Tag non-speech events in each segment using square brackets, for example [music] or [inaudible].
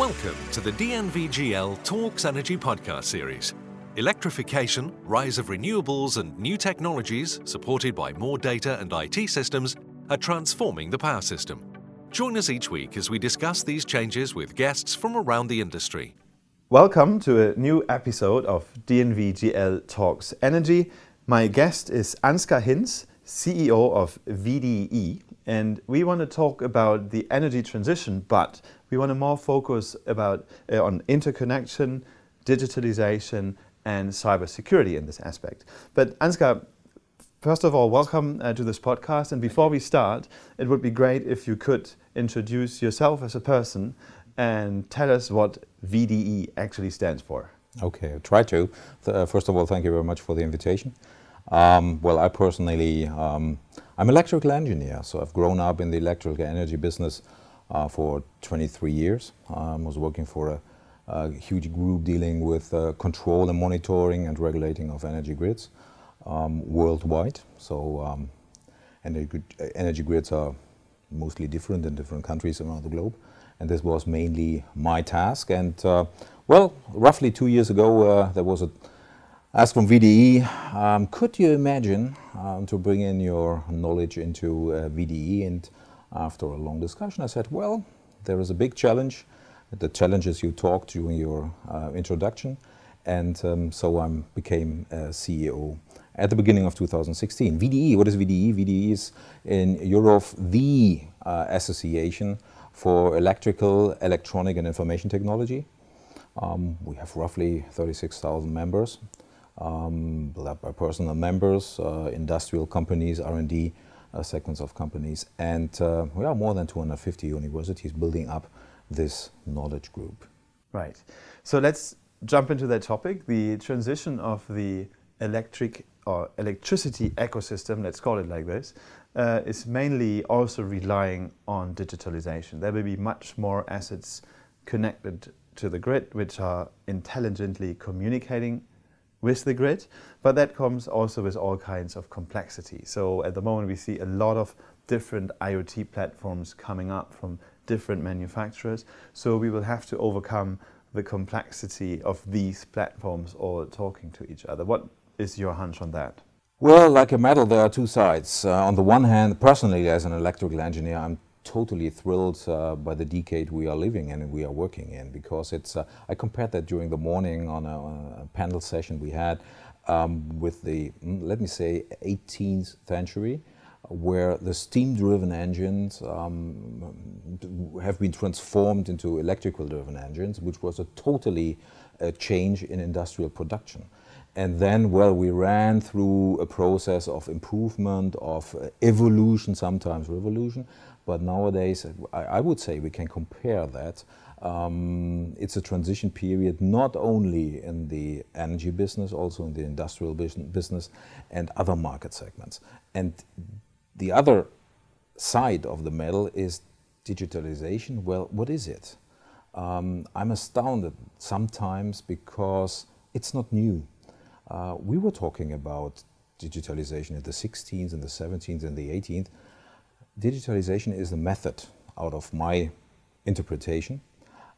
Welcome to the DNVGL Talks Energy podcast series. Electrification, rise of renewables, and new technologies, supported by more data and IT systems, are transforming the power system. Join us each week as we discuss these changes with guests from around the industry. Welcome to a new episode of DNVGL Talks Energy. My guest is Ansgar Hinz, CEO of VDE, and we want to talk about the energy transition, but we want to more focus about uh, on interconnection, digitalization, and cybersecurity in this aspect. But Ansgar, first of all, welcome uh, to this podcast. And before we start, it would be great if you could introduce yourself as a person and tell us what VDE actually stands for. Okay, I'll try to. Uh, first of all, thank you very much for the invitation. Um, well, I personally, um, I'm an electrical engineer, so I've grown up in the electrical energy business uh, for 23 years. I um, was working for a, a, huge group dealing with uh, control and monitoring and regulating of energy grids um, worldwide. So um, energy, energy grids are mostly different in different countries around the globe. And this was mainly my task. And uh, well, roughly two years ago, uh, there was a ask from VDE, um, could you imagine um, to bring in your knowledge into uh, VDE and after a long discussion, I said, well, there is a big challenge. The challenges you talked during your uh, introduction. And um, so I became CEO at the beginning of 2016. VDE, what is VDE? VDE is in Europe the uh, association for electrical, electronic, and information technology. Um, we have roughly 36,000 members. Um, by personal members, uh, industrial companies, R&D segments of companies. And uh, we are more than 250 universities building up this knowledge group. Right. So let's jump into that topic the transition of the electric or electricity ecosystem, let's call it like this, uh, is mainly also relying on digitalization. There will be much more assets connected to the grid which are intelligently communicating with the grid, but that comes also with all kinds of complexity. So at the moment we see a lot of different IoT platforms coming up from different manufacturers. So we will have to overcome the complexity of these platforms all talking to each other. What is your hunch on that? Well, like a metal, there are two sides. Uh, on the one hand, personally, as an electrical engineer, I'm totally thrilled uh, by the decade we are living in and we are working in because it's. Uh, I compared that during the morning on a, on a panel session we had um, with the mm, let me say 18th century, where the steam-driven engines um, have been transformed into electrical-driven engines, which was a totally uh, change in industrial production. And then, well, we ran through a process of improvement, of uh, evolution, sometimes revolution, but nowadays, I, I would say we can compare that. Um, it's a transition period not only in the energy business, also in the industrial business and other market segments. And the other side of the medal is digitalization. Well, what is it? Um, I'm astounded sometimes because it's not new. Uh, we were talking about digitalization in the 16th and the 17th and the 18th, digitalization is a method out of my interpretation.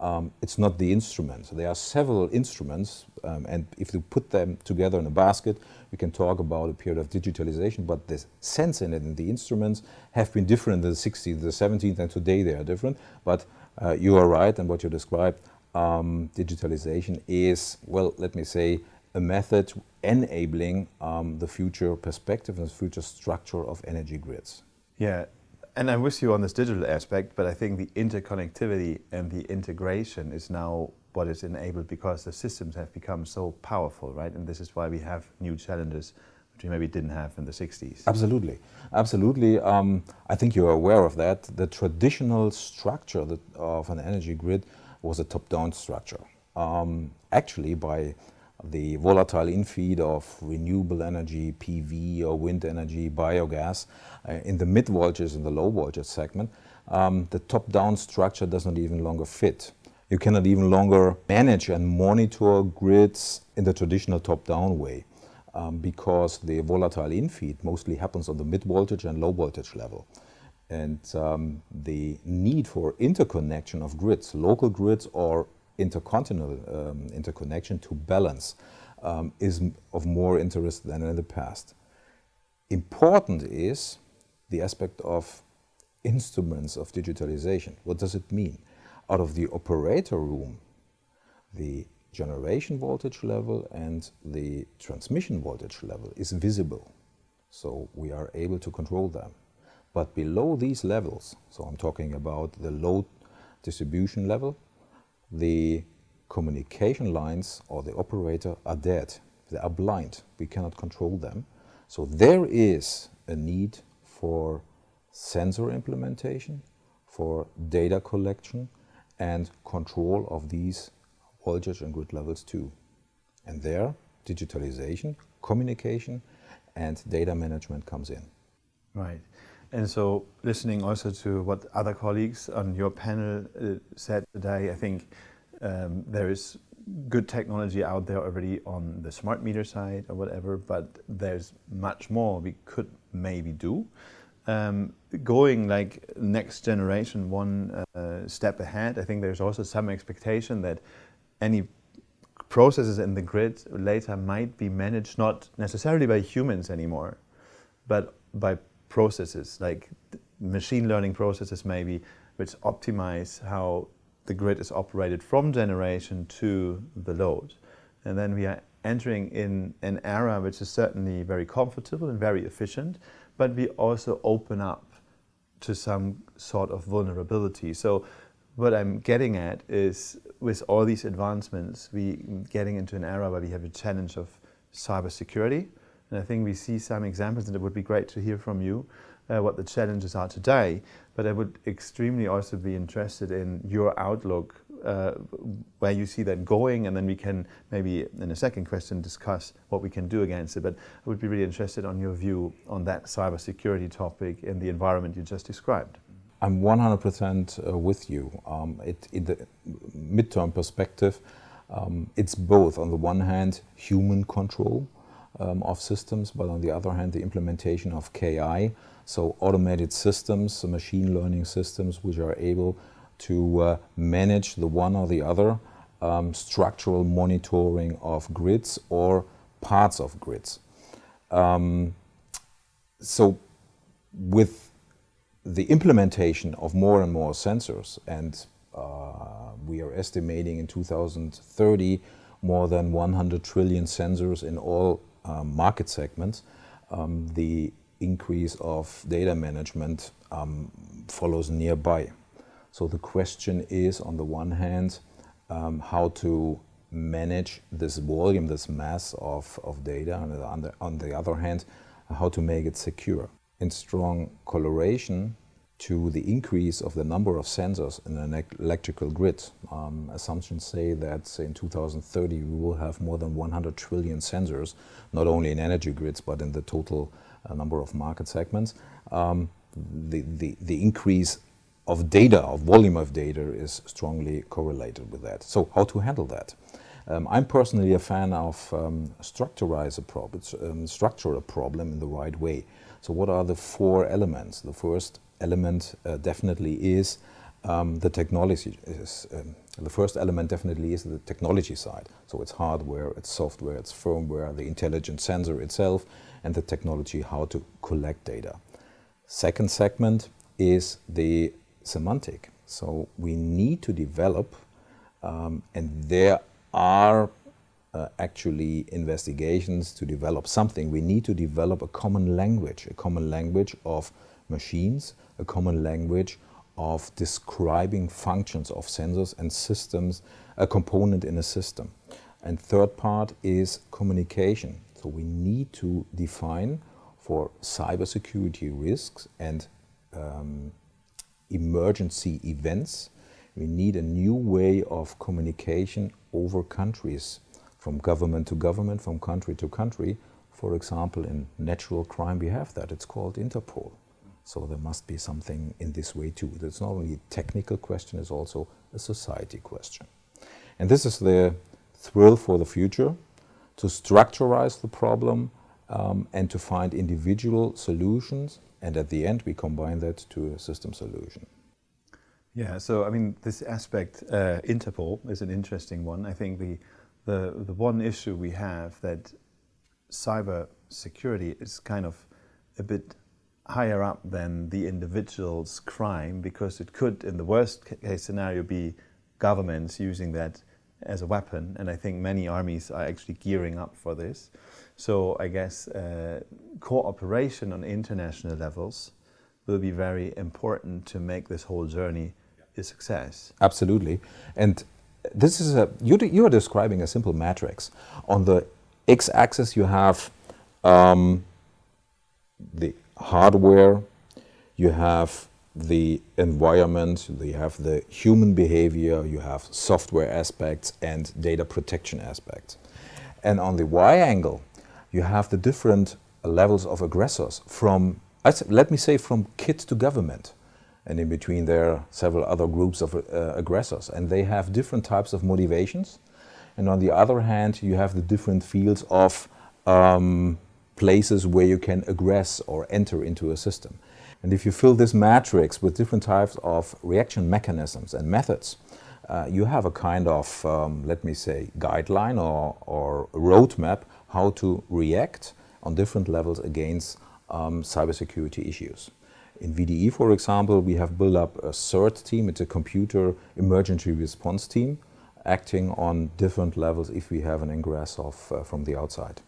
Um, it's not the instrument. There are several instruments, um, and if you put them together in a basket, we can talk about a period of digitalization, but the sense in it and the instruments have been different in the 16th, the 17th, and today they are different. But uh, you are right, and what you described, um, digitalization is, well, let me say, a method enabling um, the future perspective and the future structure of energy grids. Yeah, and I'm with you on this digital aspect, but I think the interconnectivity and the integration is now what is enabled because the systems have become so powerful, right? And this is why we have new challenges which we maybe didn't have in the 60s. Absolutely, absolutely. Um, I think you're aware of that. The traditional structure of an energy grid was a top-down structure. Um, actually, by the volatile infeed of renewable energy, PV or wind energy, biogas, uh, in the mid voltage and the low voltage segment, um, the top-down structure does not even longer fit. You cannot even longer manage and monitor grids in the traditional top-down way um, because the volatile infeed mostly happens on the mid voltage and low voltage level. And um, the need for interconnection of grids, local grids or intercontinental um, interconnection to balance, um, is of more interest than in the past. Important is the aspect of instruments of digitalization. What does it mean? Out of the operator room, the generation voltage level and the transmission voltage level is visible. So we are able to control them. But below these levels, so I'm talking about the load distribution level, the communication lines or the operator are dead. They are blind. We cannot control them. So there is a need for sensor implementation, for data collection and control of these voltage and grid levels too. And there, digitalization, communication, and data management comes in. Right. And so, listening also to what other colleagues on your panel uh, said today, I think um, there is good technology out there already on the smart meter side or whatever, but there's much more we could maybe do. Um, going like next generation one uh, step ahead, I think there's also some expectation that any processes in the grid later might be managed not necessarily by humans anymore, but by processes like machine learning processes maybe, which optimize how the grid is operated from generation to the load. And then we are entering in an era which is certainly very comfortable and very efficient, but we also open up to some sort of vulnerability. So what I'm getting at is with all these advancements, we getting into an era where we have a challenge of cybersecurity. And I think we see some examples, and it would be great to hear from you uh, what the challenges are today. But I would extremely also be interested in your outlook, uh, where you see that going, and then we can maybe in a second question discuss what we can do against it. But I would be really interested on your view on that cybersecurity topic in the environment you just described. I'm 100% uh, with you. Um, it, in the midterm perspective, um, it's both. On the one hand, human control um, of systems, but on the other hand, the implementation of KI, so automated systems, machine learning systems, which are able to uh, manage the one or the other um, structural monitoring of grids or parts of grids. Um, so, with the implementation of more and more sensors, and uh, we are estimating in 2030 more than 100 trillion sensors in all um, market segments, um, the increase of data management um, follows nearby. So the question is, on the one hand, um, how to manage this volume, this mass of, of data, and on the, on the other hand, how to make it secure in strong correlation to the increase of the number of sensors in an electrical grid. Um, assumptions say that in 2030 we will have more than 100 trillion sensors, not only in energy grids but in the total uh, number of market segments. Um, the, the, the increase of data, of volume of data, is strongly correlated with that. So, how to handle that? Um, I'm personally a fan of um, structurize a problem, um, structure a problem in the right way. So what are the four elements? The first element uh, definitely is um, the technology. Is, um, the first element definitely is the technology side. So it's hardware, it's software, it's firmware, the intelligent sensor itself, and the technology how to collect data. Second segment is the semantic. So we need to develop, um, and there are uh, actually investigations to develop something. We need to develop a common language, a common language of machines, a common language of describing functions of sensors and systems, a component in a system. And third part is communication. So we need to define for cybersecurity risks and um, emergency events, we need a new way of communication over countries from government to government, from country to country. For example, in natural crime, we have that. It's called Interpol. So there must be something in this way too. It's not only a technical question, it's also a society question. And this is the thrill for the future to structurize the problem um, and to find individual solutions. And at the end, we combine that to a system solution. Yeah, so I mean, this aspect, uh, Interpol, is an interesting one. I think the, the, the one issue we have that cyber security is kind of a bit higher up than the individual's crime because it could, in the worst case scenario, be governments using that as a weapon. And I think many armies are actually gearing up for this. So I guess uh, cooperation on international levels will be very important to make this whole journey a success. Absolutely. And this is a, you, you are describing a simple matrix. On the x-axis you have um, the hardware, you have the environment, you have the human behavior, you have software aspects and data protection aspects. And on the y-angle, you have the different levels of aggressors from, let me say, from kid to government. And in between there are several other groups of uh, aggressors. And they have different types of motivations. And on the other hand, you have the different fields of um, places where you can aggress or enter into a system. And if you fill this matrix with different types of reaction mechanisms and methods, uh, you have a kind of, um, let me say, guideline or, or roadmap how to react on different levels against um, cybersecurity issues. In VDE, for example, we have built up a CERT team. It's a computer emergency response team acting on different levels if we have an ingress of, uh, from the outside.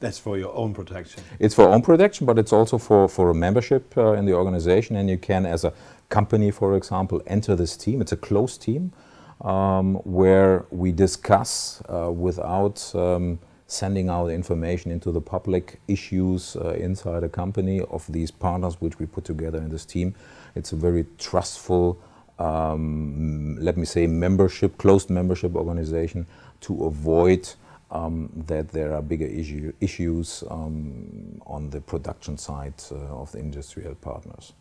That's for your own protection. It's for own protection, but it's also for, for a membership uh, in the organization. And you can, as a company, for example, enter this team. It's a closed team um, where we discuss uh, without um, sending out information into the public issues uh, inside a company of these partners which we put together in this team. It's a very trustful, um, let me say, membership, closed membership organization to avoid um, that there are bigger issue, issues um, on the production side uh, of the industrial partners.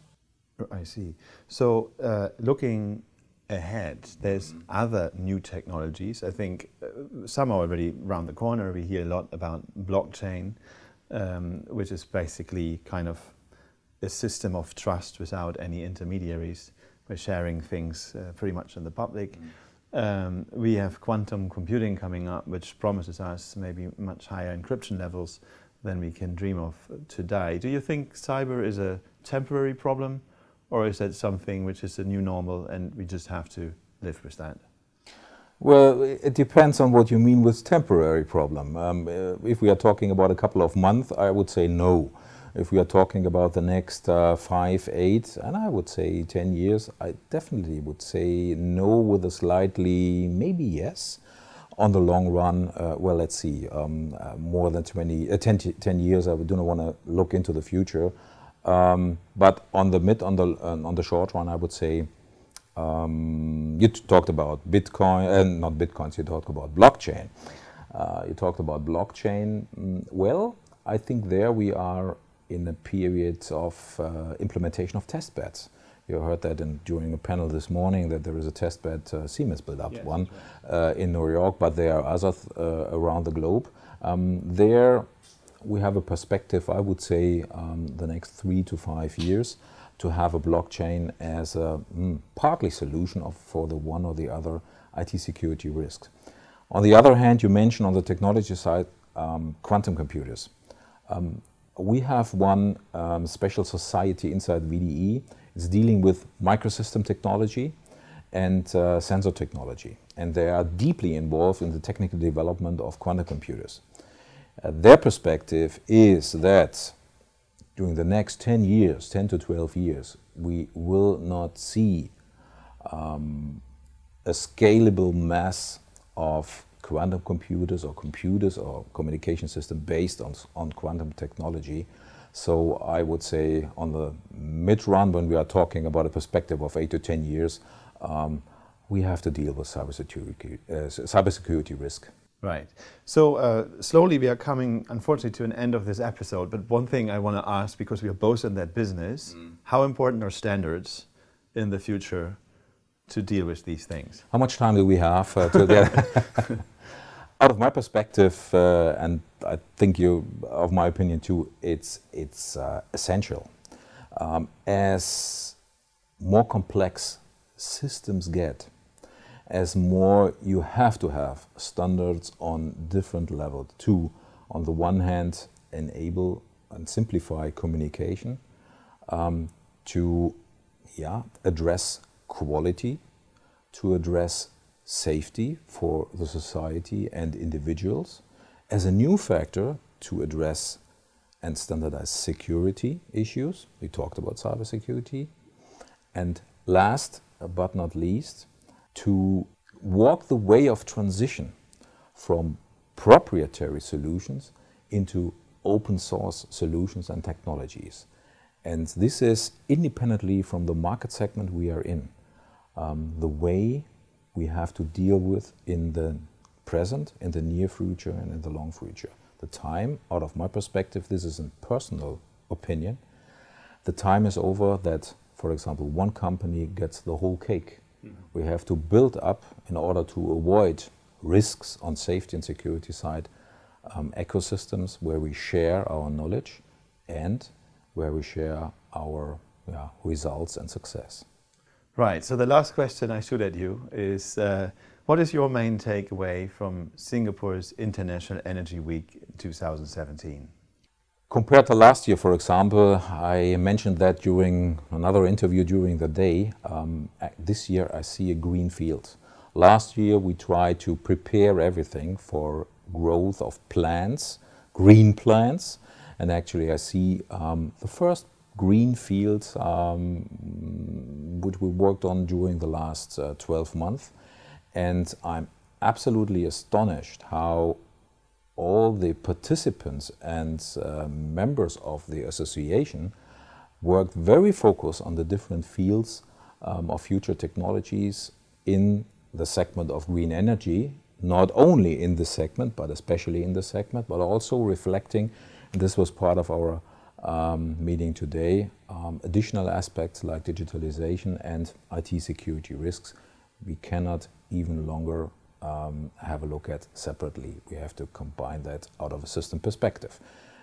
I see. So, uh, looking ahead, there's mm other new technologies. I think uh, some are already around the corner. We hear a lot about blockchain, um, which is basically kind of a system of trust without any intermediaries. We're sharing things uh, pretty much in the public. Mm. Um, we have quantum computing coming up, which promises us maybe much higher encryption levels than we can dream of today. Do you think cyber is a temporary problem, or is that something which is a new normal and we just have to live with that? Well, it depends on what you mean with temporary problem. Um, if we are talking about a couple of months, I would say no. If we are talking about the next uh, five, eight, and I would say 10 years, I definitely would say no with a slightly, maybe yes. On the long run, uh, well, let's see, um, uh, more than 20, uh, 10, 10 years, I do not want to look into the future. Um, but on the mid, on the, on the short run, I would say um, you talked about Bitcoin, and uh, not Bitcoins, you talked about blockchain. Uh, you talked about blockchain. Mm, well, I think there we are in a period of uh, implementation of test beds. You heard that in, during a panel this morning that there is a test bed, uh, Siemens built up yes, one right. uh, in New York, but there are others uh, around the globe. Um, there we have a perspective, I would say, um, the next three to five years to have a blockchain as a mm, partly solution of, for the one or the other IT security risks. On the other hand, you mentioned on the technology side um, quantum computers. Um, we have one um, special society inside VDE. It's dealing with microsystem technology and uh, sensor technology. And they are deeply involved in the technical development of quantum computers. Uh, their perspective is that during the next 10 years, 10 to 12 years, we will not see um, a scalable mass of quantum computers or computers or communication system based on, on quantum technology. So I would say on the mid-run, when we are talking about a perspective of eight to 10 years, um, we have to deal with cybersecurity, uh, cybersecurity risk. Right. So uh, slowly we are coming, unfortunately, to an end of this episode. But one thing I want to ask, because we are both in that business, mm. how important are standards in the future to deal with these things? How much time do we have uh, to get? [laughs] [laughs] out of my perspective, uh, and I think you, of my opinion too, it's it's uh, essential. Um, as more complex systems get, as more you have to have standards on different levels to, on the one hand, enable and simplify communication, um, to yeah, address quality, to address safety for the society and individuals, as a new factor to address and standardize security issues. We talked about cybersecurity. And last but not least, to walk the way of transition from proprietary solutions into open source solutions and technologies. And this is independently from the market segment we are in. Um, the way we have to deal with in the present, in the near future, and in the long future. The time, out of my perspective, this is a personal opinion, the time is over that, for example, one company gets the whole cake we have to build up in order to avoid risks on safety and security side um, ecosystems where we share our knowledge and where we share our yeah, results and success. Right. So the last question I shoot at you is, uh, what is your main takeaway from Singapore's International Energy Week 2017? Compared to last year, for example, I mentioned that during another interview during the day. Um, this year, I see a green field. Last year, we tried to prepare everything for growth of plants, green plants, and actually, I see um, the first green fields um, which we worked on during the last uh, 12 months, and I'm absolutely astonished how all the participants and uh, members of the association worked very focused on the different fields um, of future technologies in the segment of green energy, not only in this segment, but especially in this segment, but also reflecting, this was part of our um, meeting today, um, additional aspects like digitalization and IT security risks. We cannot even longer um, have a look at separately. We have to combine that out of a system perspective.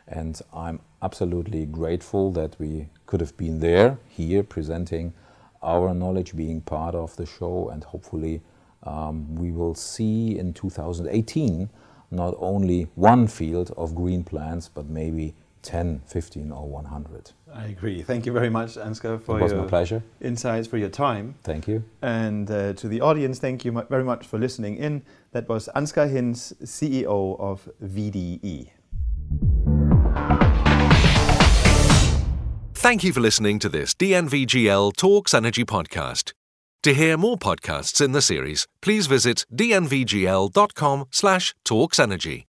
And I'm absolutely grateful that we could have been there, here, presenting our knowledge, being part of the show, and hopefully um, we will see in 2018 not only one field of green plants, but maybe 10, 15, or 100. I agree. Thank you very much, Ansgar, for it was your my pleasure. insights, for your time. Thank you. And uh, to the audience, thank you mu- very much for listening in. That was Ansgar Hinz, CEO of VDE. Thank you for listening to this DNVGL Talks Energy podcast. To hear more podcasts in the series, please visit dnvgl.com slash talksenergy.